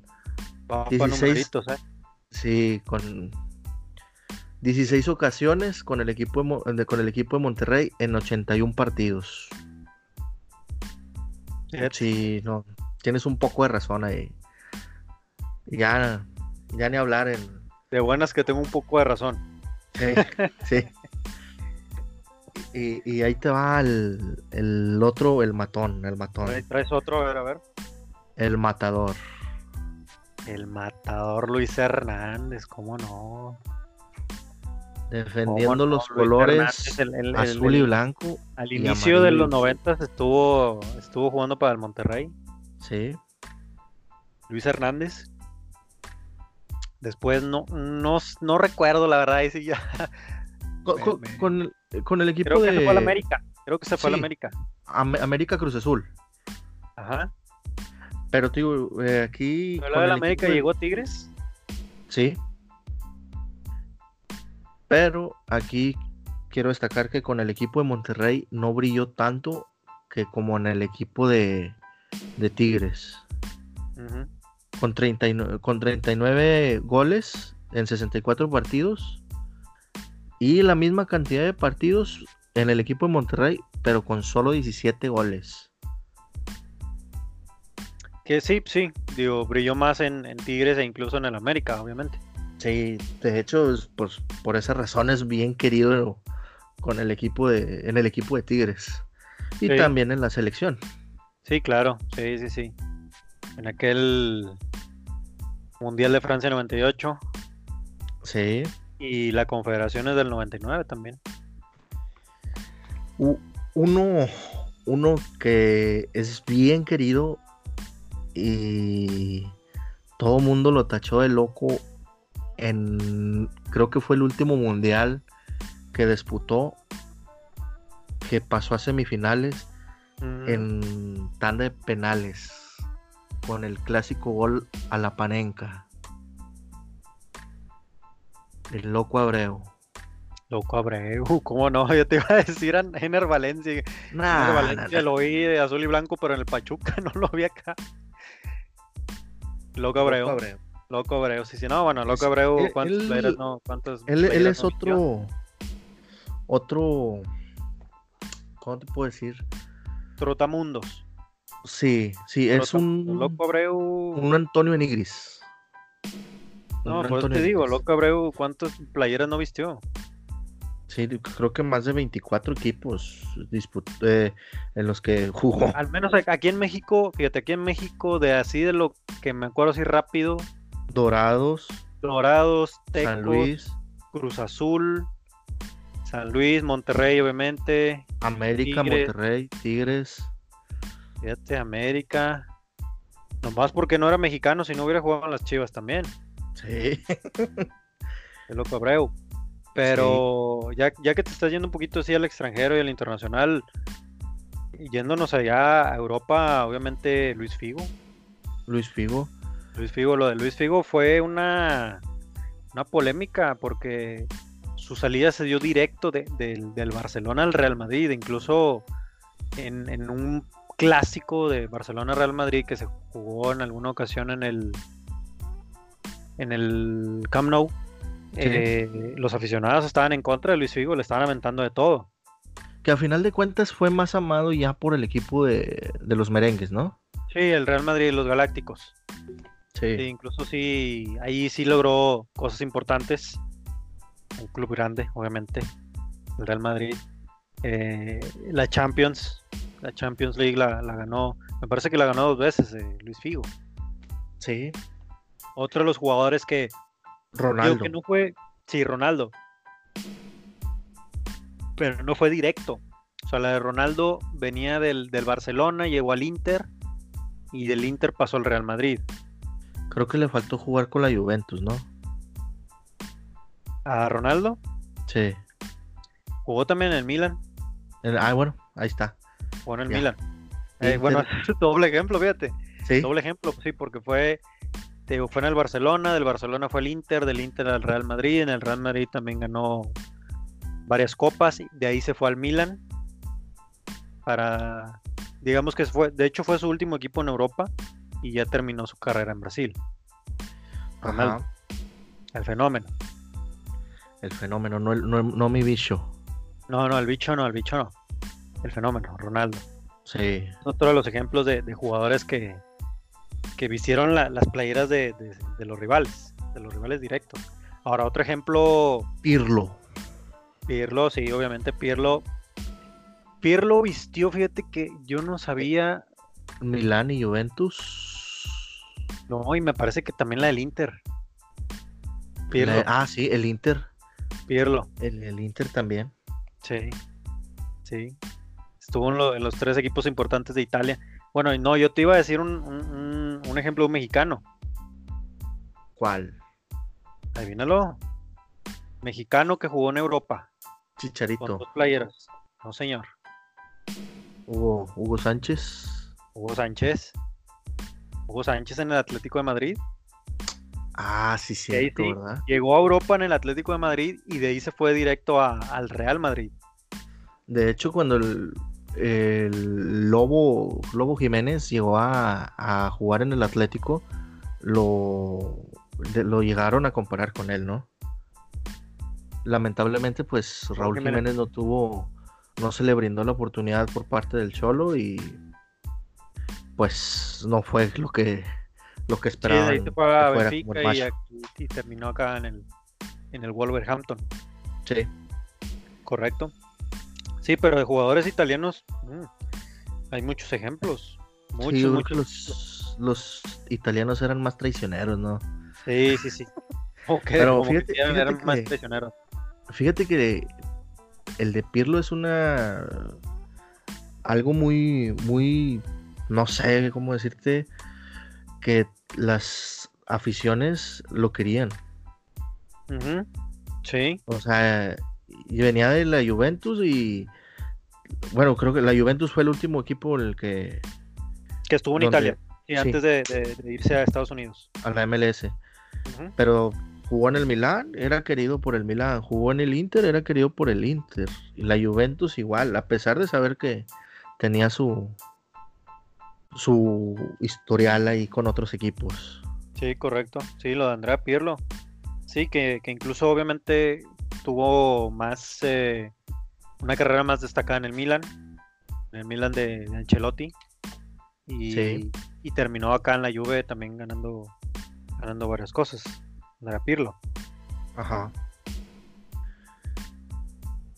16, ¿eh?
Sí, con 16 ocasiones con el equipo de, con el equipo de Monterrey en 81 partidos. Sí, no, tienes un poco de razón ahí. Ya, ya ni hablar en.
De buenas que tengo un poco de razón.
Sí, sí. Y, y ahí te va el, el otro, el matón, el matón.
Ahí traes otro, a ver, a ver.
El matador.
El matador Luis Hernández, ¿cómo no?
Defendiendo
¿Cómo no?
los
Luis
colores
el- el- el-
azul y blanco.
Al
y
inicio de los. 90 estuvo, estuvo jugando para el Monterrey.
Sí.
Luis Hernández. Después no, no, no recuerdo, la verdad, ahí sí ya. <laughs>
Con,
Me-
con- con el, equipo
Creo que
de
se fue al América. Creo que se fue al
Sí.
América.
Am- América Cruz Azul.
Ajá.
Pero te digo, eh, aquí.
Pero
con
del
el
América
de-
llegó a Tigres.
Sí. Pero aquí quiero destacar que con el equipo de Monterrey no brilló tanto que como en el equipo de, de Tigres.
Ujú.
Con 39, con 39 goles en 64 partidos. Y la misma cantidad de partidos en el equipo de Monterrey, pero con solo 17 goles.
Que sí, sí. Digo, brilló más en, en Tigres e incluso en el América, obviamente.
Sí, de hecho, es, pues, por esa razón es bien querido con el equipo de, en el equipo de Tigres. Y
Sí.
también en la selección.
Sí, claro. Sí, sí, sí. En aquel Mundial de Francia 98
Sí.
y la Confederaciones del 99 también.
Uno, uno que es bien querido y todo mundo lo tachó de loco en, creo que fue el último mundial que disputó, que pasó a semifinales
Mm,
en tanda de penales con el clásico gol a la panenca. El loco Abreu.
Loco Abreu, <laughs> ¿cómo no? Yo te iba a decir a Ener Valencia. Ener
Nah,
Valencia
nah,
lo vi de azul y blanco, pero en el Pachuca <laughs> no lo vi acá. Loco Abreu,
Loco Abreu.
Loco Abreu. Sí, sí, no, bueno, Loco Abreu, ¿cuántos
él-
players no? ¿Cuántos
Él, es
no
otro. Otro. ¿Cómo te puedo decir?
Trotamundos.
Sí, sí, es un.
Loco Abreu.
Un Antonio Nigris.
No, por eso te digo. Loco Abreu, ¿cuántos playeras no vistió?
Sí, creo que más de 24 equipos eh, en los que jugó.
Al menos aquí en México, fíjate, aquí en México, de así de lo que me acuerdo así rápido,
Dorados,
Dorados, Tecos,
San Luis,
Cruz Azul, San Luis, Monterrey, obviamente,
América,
Tigres.
Monterrey, Tigres.
Fíjate, América. Nomás porque no era mexicano, si no hubiera jugado en las Chivas también,
Sí. <laughs>
el loco Abreu. Pero ya, ya que te estás yendo un poquito así al extranjero y al internacional, yéndonos allá a Europa, obviamente Luis Figo.
Luis Figo.
Luis Figo, lo de Luis Figo fue una, una polémica porque su salida se dio directo de- del, del Barcelona al Real Madrid, incluso en, en un clásico de Barcelona-Real Madrid que se jugó en alguna ocasión en el en el Camp Nou. eh, los aficionados estaban en contra de Luis Figo, le estaban aventando de todo.
Que a final de cuentas fue más amado ya por el equipo de, de los merengues, ¿no?
Sí, el Real Madrid y los Galácticos.
Sí.
Sí, incluso sí, ahí sí logró cosas importantes. Un club grande, obviamente. El Real Madrid. Eh, la Champions, la Champions League la, la ganó. Me parece que la ganó dos veces eh, Luis Figo.
Sí.
Otro de los jugadores que,
Ronaldo.
que no fue. Sí, Ronaldo. Pero no fue directo. O sea, la de Ronaldo venía del, del Barcelona, llegó al Inter. Y del Inter pasó al Real Madrid.
Creo que le faltó jugar con la Juventus, ¿no?
A Ronaldo
Sí.
jugó también en el Milan.
El- ah, bueno, ahí está.
En el
Ya.
Milan.
Sí,
Eh, bueno, <laughs> doble ejemplo, fíjate.
Sí.
Doble ejemplo, sí, porque fue, te digo, fue en el Barcelona, del Barcelona fue al Inter, del Inter al Real Madrid, en el Real Madrid también ganó varias copas, de ahí se fue al Milan para, digamos que fue, de hecho fue su último equipo en Europa y ya terminó su carrera en Brasil. Ronaldo,
Ajá.
el fenómeno.
El fenómeno, no, el- no, no mi bicho.
No, no, el bicho no, el bicho no. El fenómeno, Ronaldo.
Sí.
Otro de los ejemplos de, de jugadores que, que vistieron las playeras de, los rivales, de los rivales directos. Ahora, otro ejemplo.
Pirlo.
Pirlo, sí, obviamente Pirlo. Pirlo vistió, fíjate que yo no sabía.
Milán y Juventus.
No, y me parece que también la del Inter.
Pirlo. ah, sí, el Inter.
Pirlo.
El, Inter también.
Sí, sí. Estuvo en, los tres equipos importantes de Italia. Bueno, no, yo te iba a decir un, ejemplo de un mexicano.
¿Cuál?
Adivínalo. Mexicano que jugó en Europa.
Chicharito.
Con dos playeras. No, señor.
Hugo, Hugo Sánchez.
Hugo Sánchez. Hugo Sánchez en el Atlético de Madrid.
Ah, sí, sí,
¿verdad? Llegó a Europa en el Atlético de Madrid y de ahí se fue directo al Real Madrid.
De hecho, cuando el, Lobo, Lobo Jiménez llegó a, jugar en el Atlético, lo, lo llegaron a comparar con él, ¿no? Lamentablemente, pues Raúl Jiménez no tuvo, no se le brindó la oportunidad por parte del Cholo y pues no fue lo que lo que esperaban. Sí,
ahí se fue a Benfica y, terminó acá en el, en el Wolverhampton.
Sí.
Correcto. Sí, pero de jugadores italianos mm, hay muchos ejemplos. Muchos,
sí, muchos. Los, los, italianos eran más traicioneros, ¿no?
Sí, sí, sí. <laughs> pero fíjate, que eran más traicioneros.
Fíjate que el de Pirlo es una algo muy, muy no sé cómo decirte, que las aficiones lo querían.
Sí.
O sea, venía de la Juventus y bueno, creo que la Juventus fue el último equipo en el que
que estuvo en Italia y antes de, irse a Estados Unidos.
A la MLS. Pero jugó en el Milán, era querido por el Milán. Jugó en el Inter, era querido por el Inter. Y la Juventus igual, a pesar de saber que tenía su, su historial ahí con otros equipos.
Sí, correcto. Sí, lo de Andrea Pirlo. Sí, que, incluso obviamente tuvo más eh, una carrera más destacada en el Milan, en el Milan de, Ancelotti. Y, y, terminó acá en la Juve también ganando ganando varias cosas. Andrea Pirlo.
Ajá.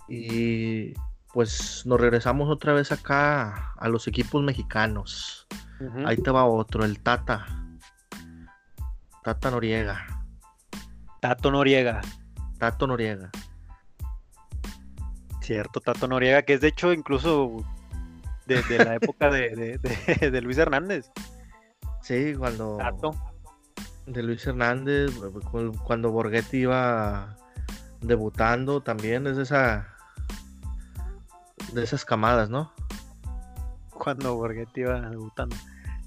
Y pues nos regresamos otra vez acá a los equipos mexicanos. Ahí te va otro, el Tata. Tata Noriega.
Tato Noriega.
Tato Noriega.
Cierto, Tato Noriega, que es de hecho incluso de, la <laughs> época de, Luis Hernández.
Sí, cuando. Tato. De Luis Hernández, cuando Borghetti iba debutando también, es esa de esas camadas, ¿no?
Cuando Borghetti iba debutando.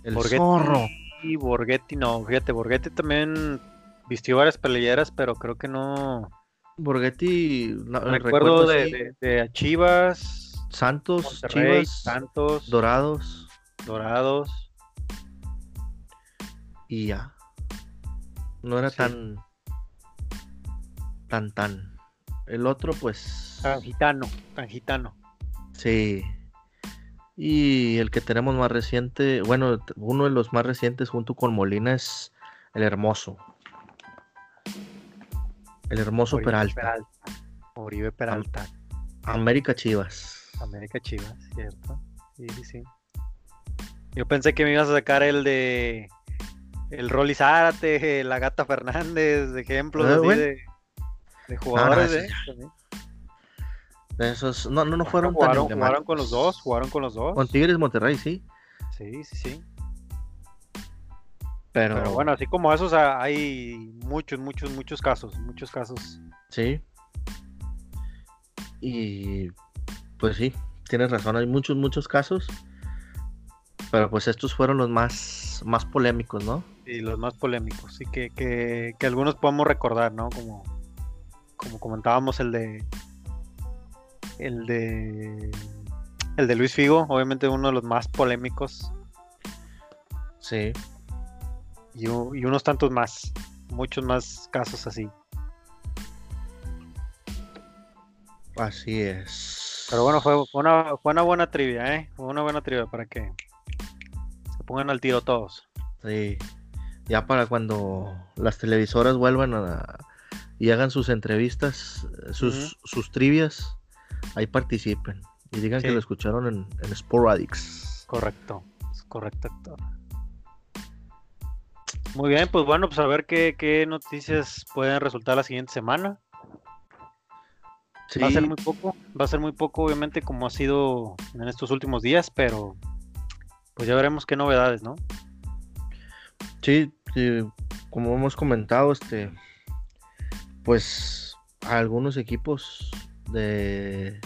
El zorro.
Y Borghetti no, fíjate, Borghetti también vistió varias peleyeras, pero creo que no.
Borghetti,
recuerdo, de, de, Chivas,
Santos, Chivas,
Santos,
Dorados,
Dorados.
Y ya. No era tan. tan tan. El otro, pues.
Tan gitano, tan gitano.
Sí. Y el que tenemos más reciente, bueno, uno de los más recientes junto con Molina es el Hermoso. El Hermoso Peralta.
Oribe Peralta.
América Chivas.
América Chivas, cierto. Sí, sí, sí. Yo pensé que me ibas a sacar el de el Rolly Zárate, la Gata Fernández, ejemplos ah, de, de, jugadores. de,
esos, no, no, no fueron
jugaron, tan Jugaron con los dos, jugaron con los dos.
Con Tigres Monterrey, sí.
Sí, sí, sí.
Pero...
bueno, así como esos hay muchos, muchos, muchos casos, muchos casos.
Sí. Y pues sí, tienes razón, hay muchos, muchos casos. Pero pues estos fueron los más, más polémicos, ¿no?
Sí, los más polémicos, sí, que, que, que algunos podemos recordar, ¿no? Como, como comentábamos el de el de el de Luis Figo, obviamente uno de los más polémicos.
Sí.
Y, unos tantos más, muchos más casos así.
Así es.
Pero bueno, fue, una, buena trivia, ¿eh? Fue una buena trivia para que se pongan al tiro todos.
Sí. Ya para cuando las televisoras vuelvan a, y hagan sus entrevistas, sus, sus trivias, ahí participen. Y digan que lo escucharon en, en Sporadix.
Correcto, es correcto, Héctor. Muy bien, pues bueno, pues a ver qué, qué noticias pueden resultar la siguiente semana. Va a ser muy poco, va a ser muy poco, obviamente, como ha sido en estos últimos días, pero pues ya veremos qué novedades, ¿no?
Sí, como hemos comentado, este, pues a algunos equipos de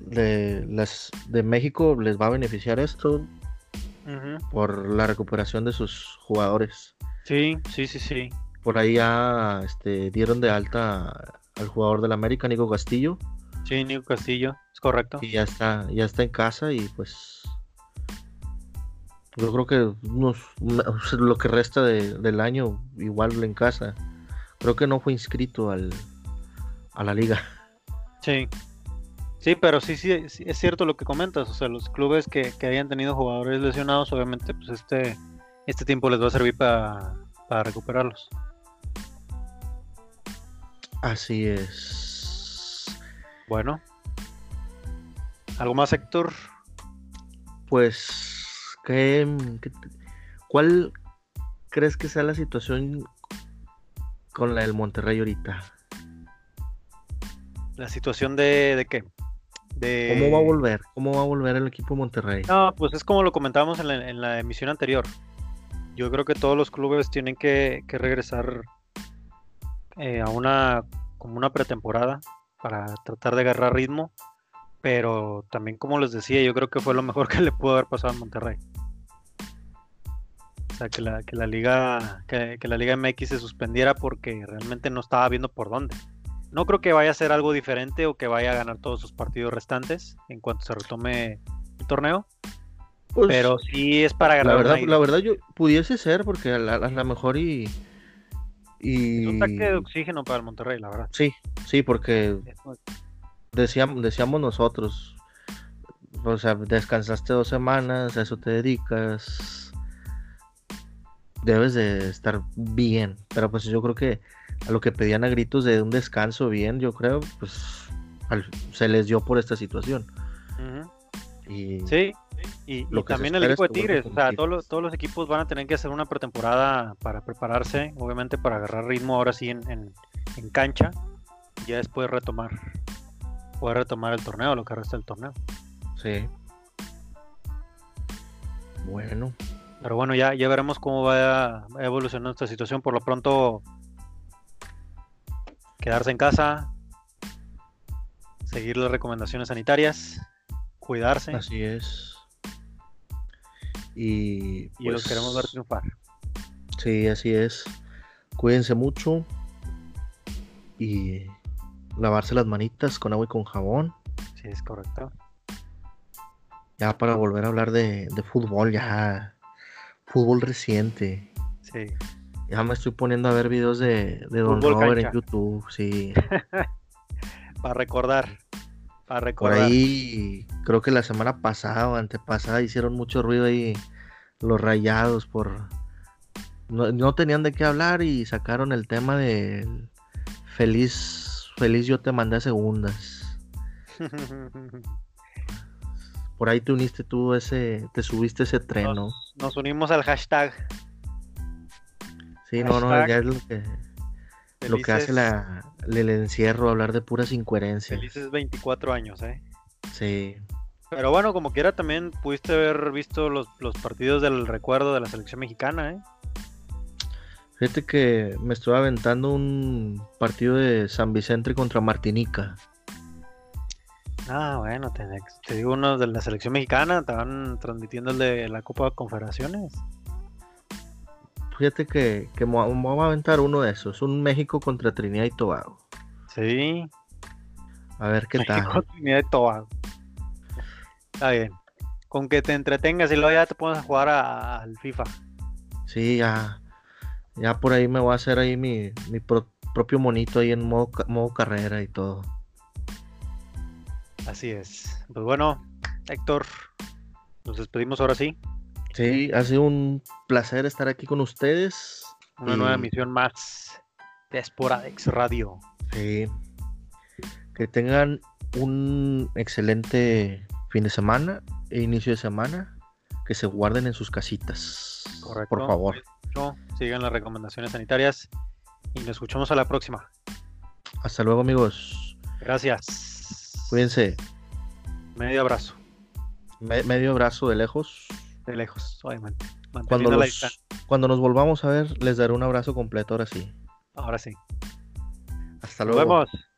de las de México les va a beneficiar esto por la recuperación de sus jugadores.
Sí, sí, sí, sí.
Por ahí ya este, dieron de alta al jugador del América, Nico Castillo.
Sí, Nico Castillo, es correcto.
Y ya está, ya está en casa y pues yo creo que <laughs> lo que resta del año igual en casa. Creo que no fue inscrito al, a la liga.
Sí. Sí, pero sí, sí, es cierto lo que comentas. O sea, los clubes que, que hayan tenido jugadores lesionados, obviamente, pues este, este tiempo les va a servir para, para recuperarlos.
Así es.
Bueno. ¿Algo más, Héctor?
Pues, ¿qué, cuál crees que sea la situación con la del Monterrey ahorita?
¿La situación de, de qué?
De... ¿Cómo va a volver? ¿Cómo va a volver el equipo Monterrey?
No, pues es como lo comentábamos en la, en la emisión anterior. Yo creo que todos los clubes tienen que, que regresar eh, a una como una pretemporada para tratar de agarrar ritmo, pero también como les decía, yo creo que fue lo mejor que le pudo haber pasado a Monterrey. O sea, que la, que la liga que, la liga MX se suspendiera porque realmente no estaba viendo por dónde. No creo que vaya a ser algo diferente o que vaya a ganar todos sus partidos restantes en cuanto se retome el torneo. Pues, pero sí es para
ganar. La verdad, la verdad yo pudiese ser porque a lo mejor y y...
un tanque de oxígeno para el Monterrey, la verdad.
Sí, sí, porque decíamos, decíamos nosotros, o sea, descansaste dos semanas, a eso te dedicas, debes de estar bien, pero pues yo creo que a lo que pedían a gritos de un descanso bien, yo creo, pues se les dio por esta situación.
y... Sí, y, también el equipo de Tigres, o sea, todos los, todos los equipos van a tener que hacer una pretemporada para prepararse, obviamente para agarrar ritmo ahora sí en, en, cancha, y ya después retomar, poder retomar el torneo, lo que resta del torneo.
Sí. Bueno.
Pero bueno, ya, ya veremos cómo va evolucionando esta situación. Por lo pronto, quedarse en casa, seguir las recomendaciones sanitarias, cuidarse.
Así es. Y,
pues, los queremos ver triunfar.
Sí, así es. Cuídense mucho y lavarse las manitas con agua y con jabón.
Sí, es correcto.
Ya para volver a hablar de, fútbol, ya fútbol reciente.
Sí.
Ya me estoy poniendo a ver videos de, de Don Robert en YouTube, sí. <laughs>
para recordar.
Por ahí, creo que la semana pasada o antepasada hicieron mucho ruido ahí los rayados por... No, tenían de qué hablar y sacaron el tema de feliz, feliz yo te mandé a segundas. <laughs> Por ahí te uniste tú ese, te subiste ese tren, ¿no?
Nos unimos al hashtag.
Sí, no, no, ya es lo que lo que hace la, el encierro, hablar de puras incoherencias.
Felices 24 años, ¿eh?
Sí.
Pero bueno, como quiera, también pudiste haber visto los, partidos del recuerdo de la selección mexicana, ¿eh?
Fíjate que me estuve aventando un partido de San Vicente contra Martinica.
Ah, bueno, te, digo uno de la selección mexicana, estaban transmitiendo el de la Copa de Confederaciones.
Fíjate que, que vamos a aventar uno de esos. Un México contra Trinidad y Tobago.
Sí.
A ver qué México, tal.
Trinidad y Tobago. Está bien. Con que te entretengas y luego ya te pones a jugar al FIFA.
Sí, ya. Ya por ahí me voy a hacer ahí mi, propio monito ahí en modo, modo carrera y todo.
Así es. Pues bueno, Héctor, nos despedimos ahora sí.
Sí, ha sido un placer estar aquí con ustedes.
Una nueva emisión más de Sporadex Radio.
Sí. Que tengan un excelente fin de semana e inicio de semana. Que se guarden en sus casitas.
Correcto.
Por favor.
Sigan las recomendaciones sanitarias y nos escuchamos a la próxima.
Hasta luego, amigos.
Gracias.
Cuídense.
Medio abrazo.
medio abrazo de lejos.
De lejos, obviamente.
Cuando, cuando nos volvamos a ver, les daré un abrazo completo ahora sí.
Ahora sí.
Hasta luego.
Nos vemos.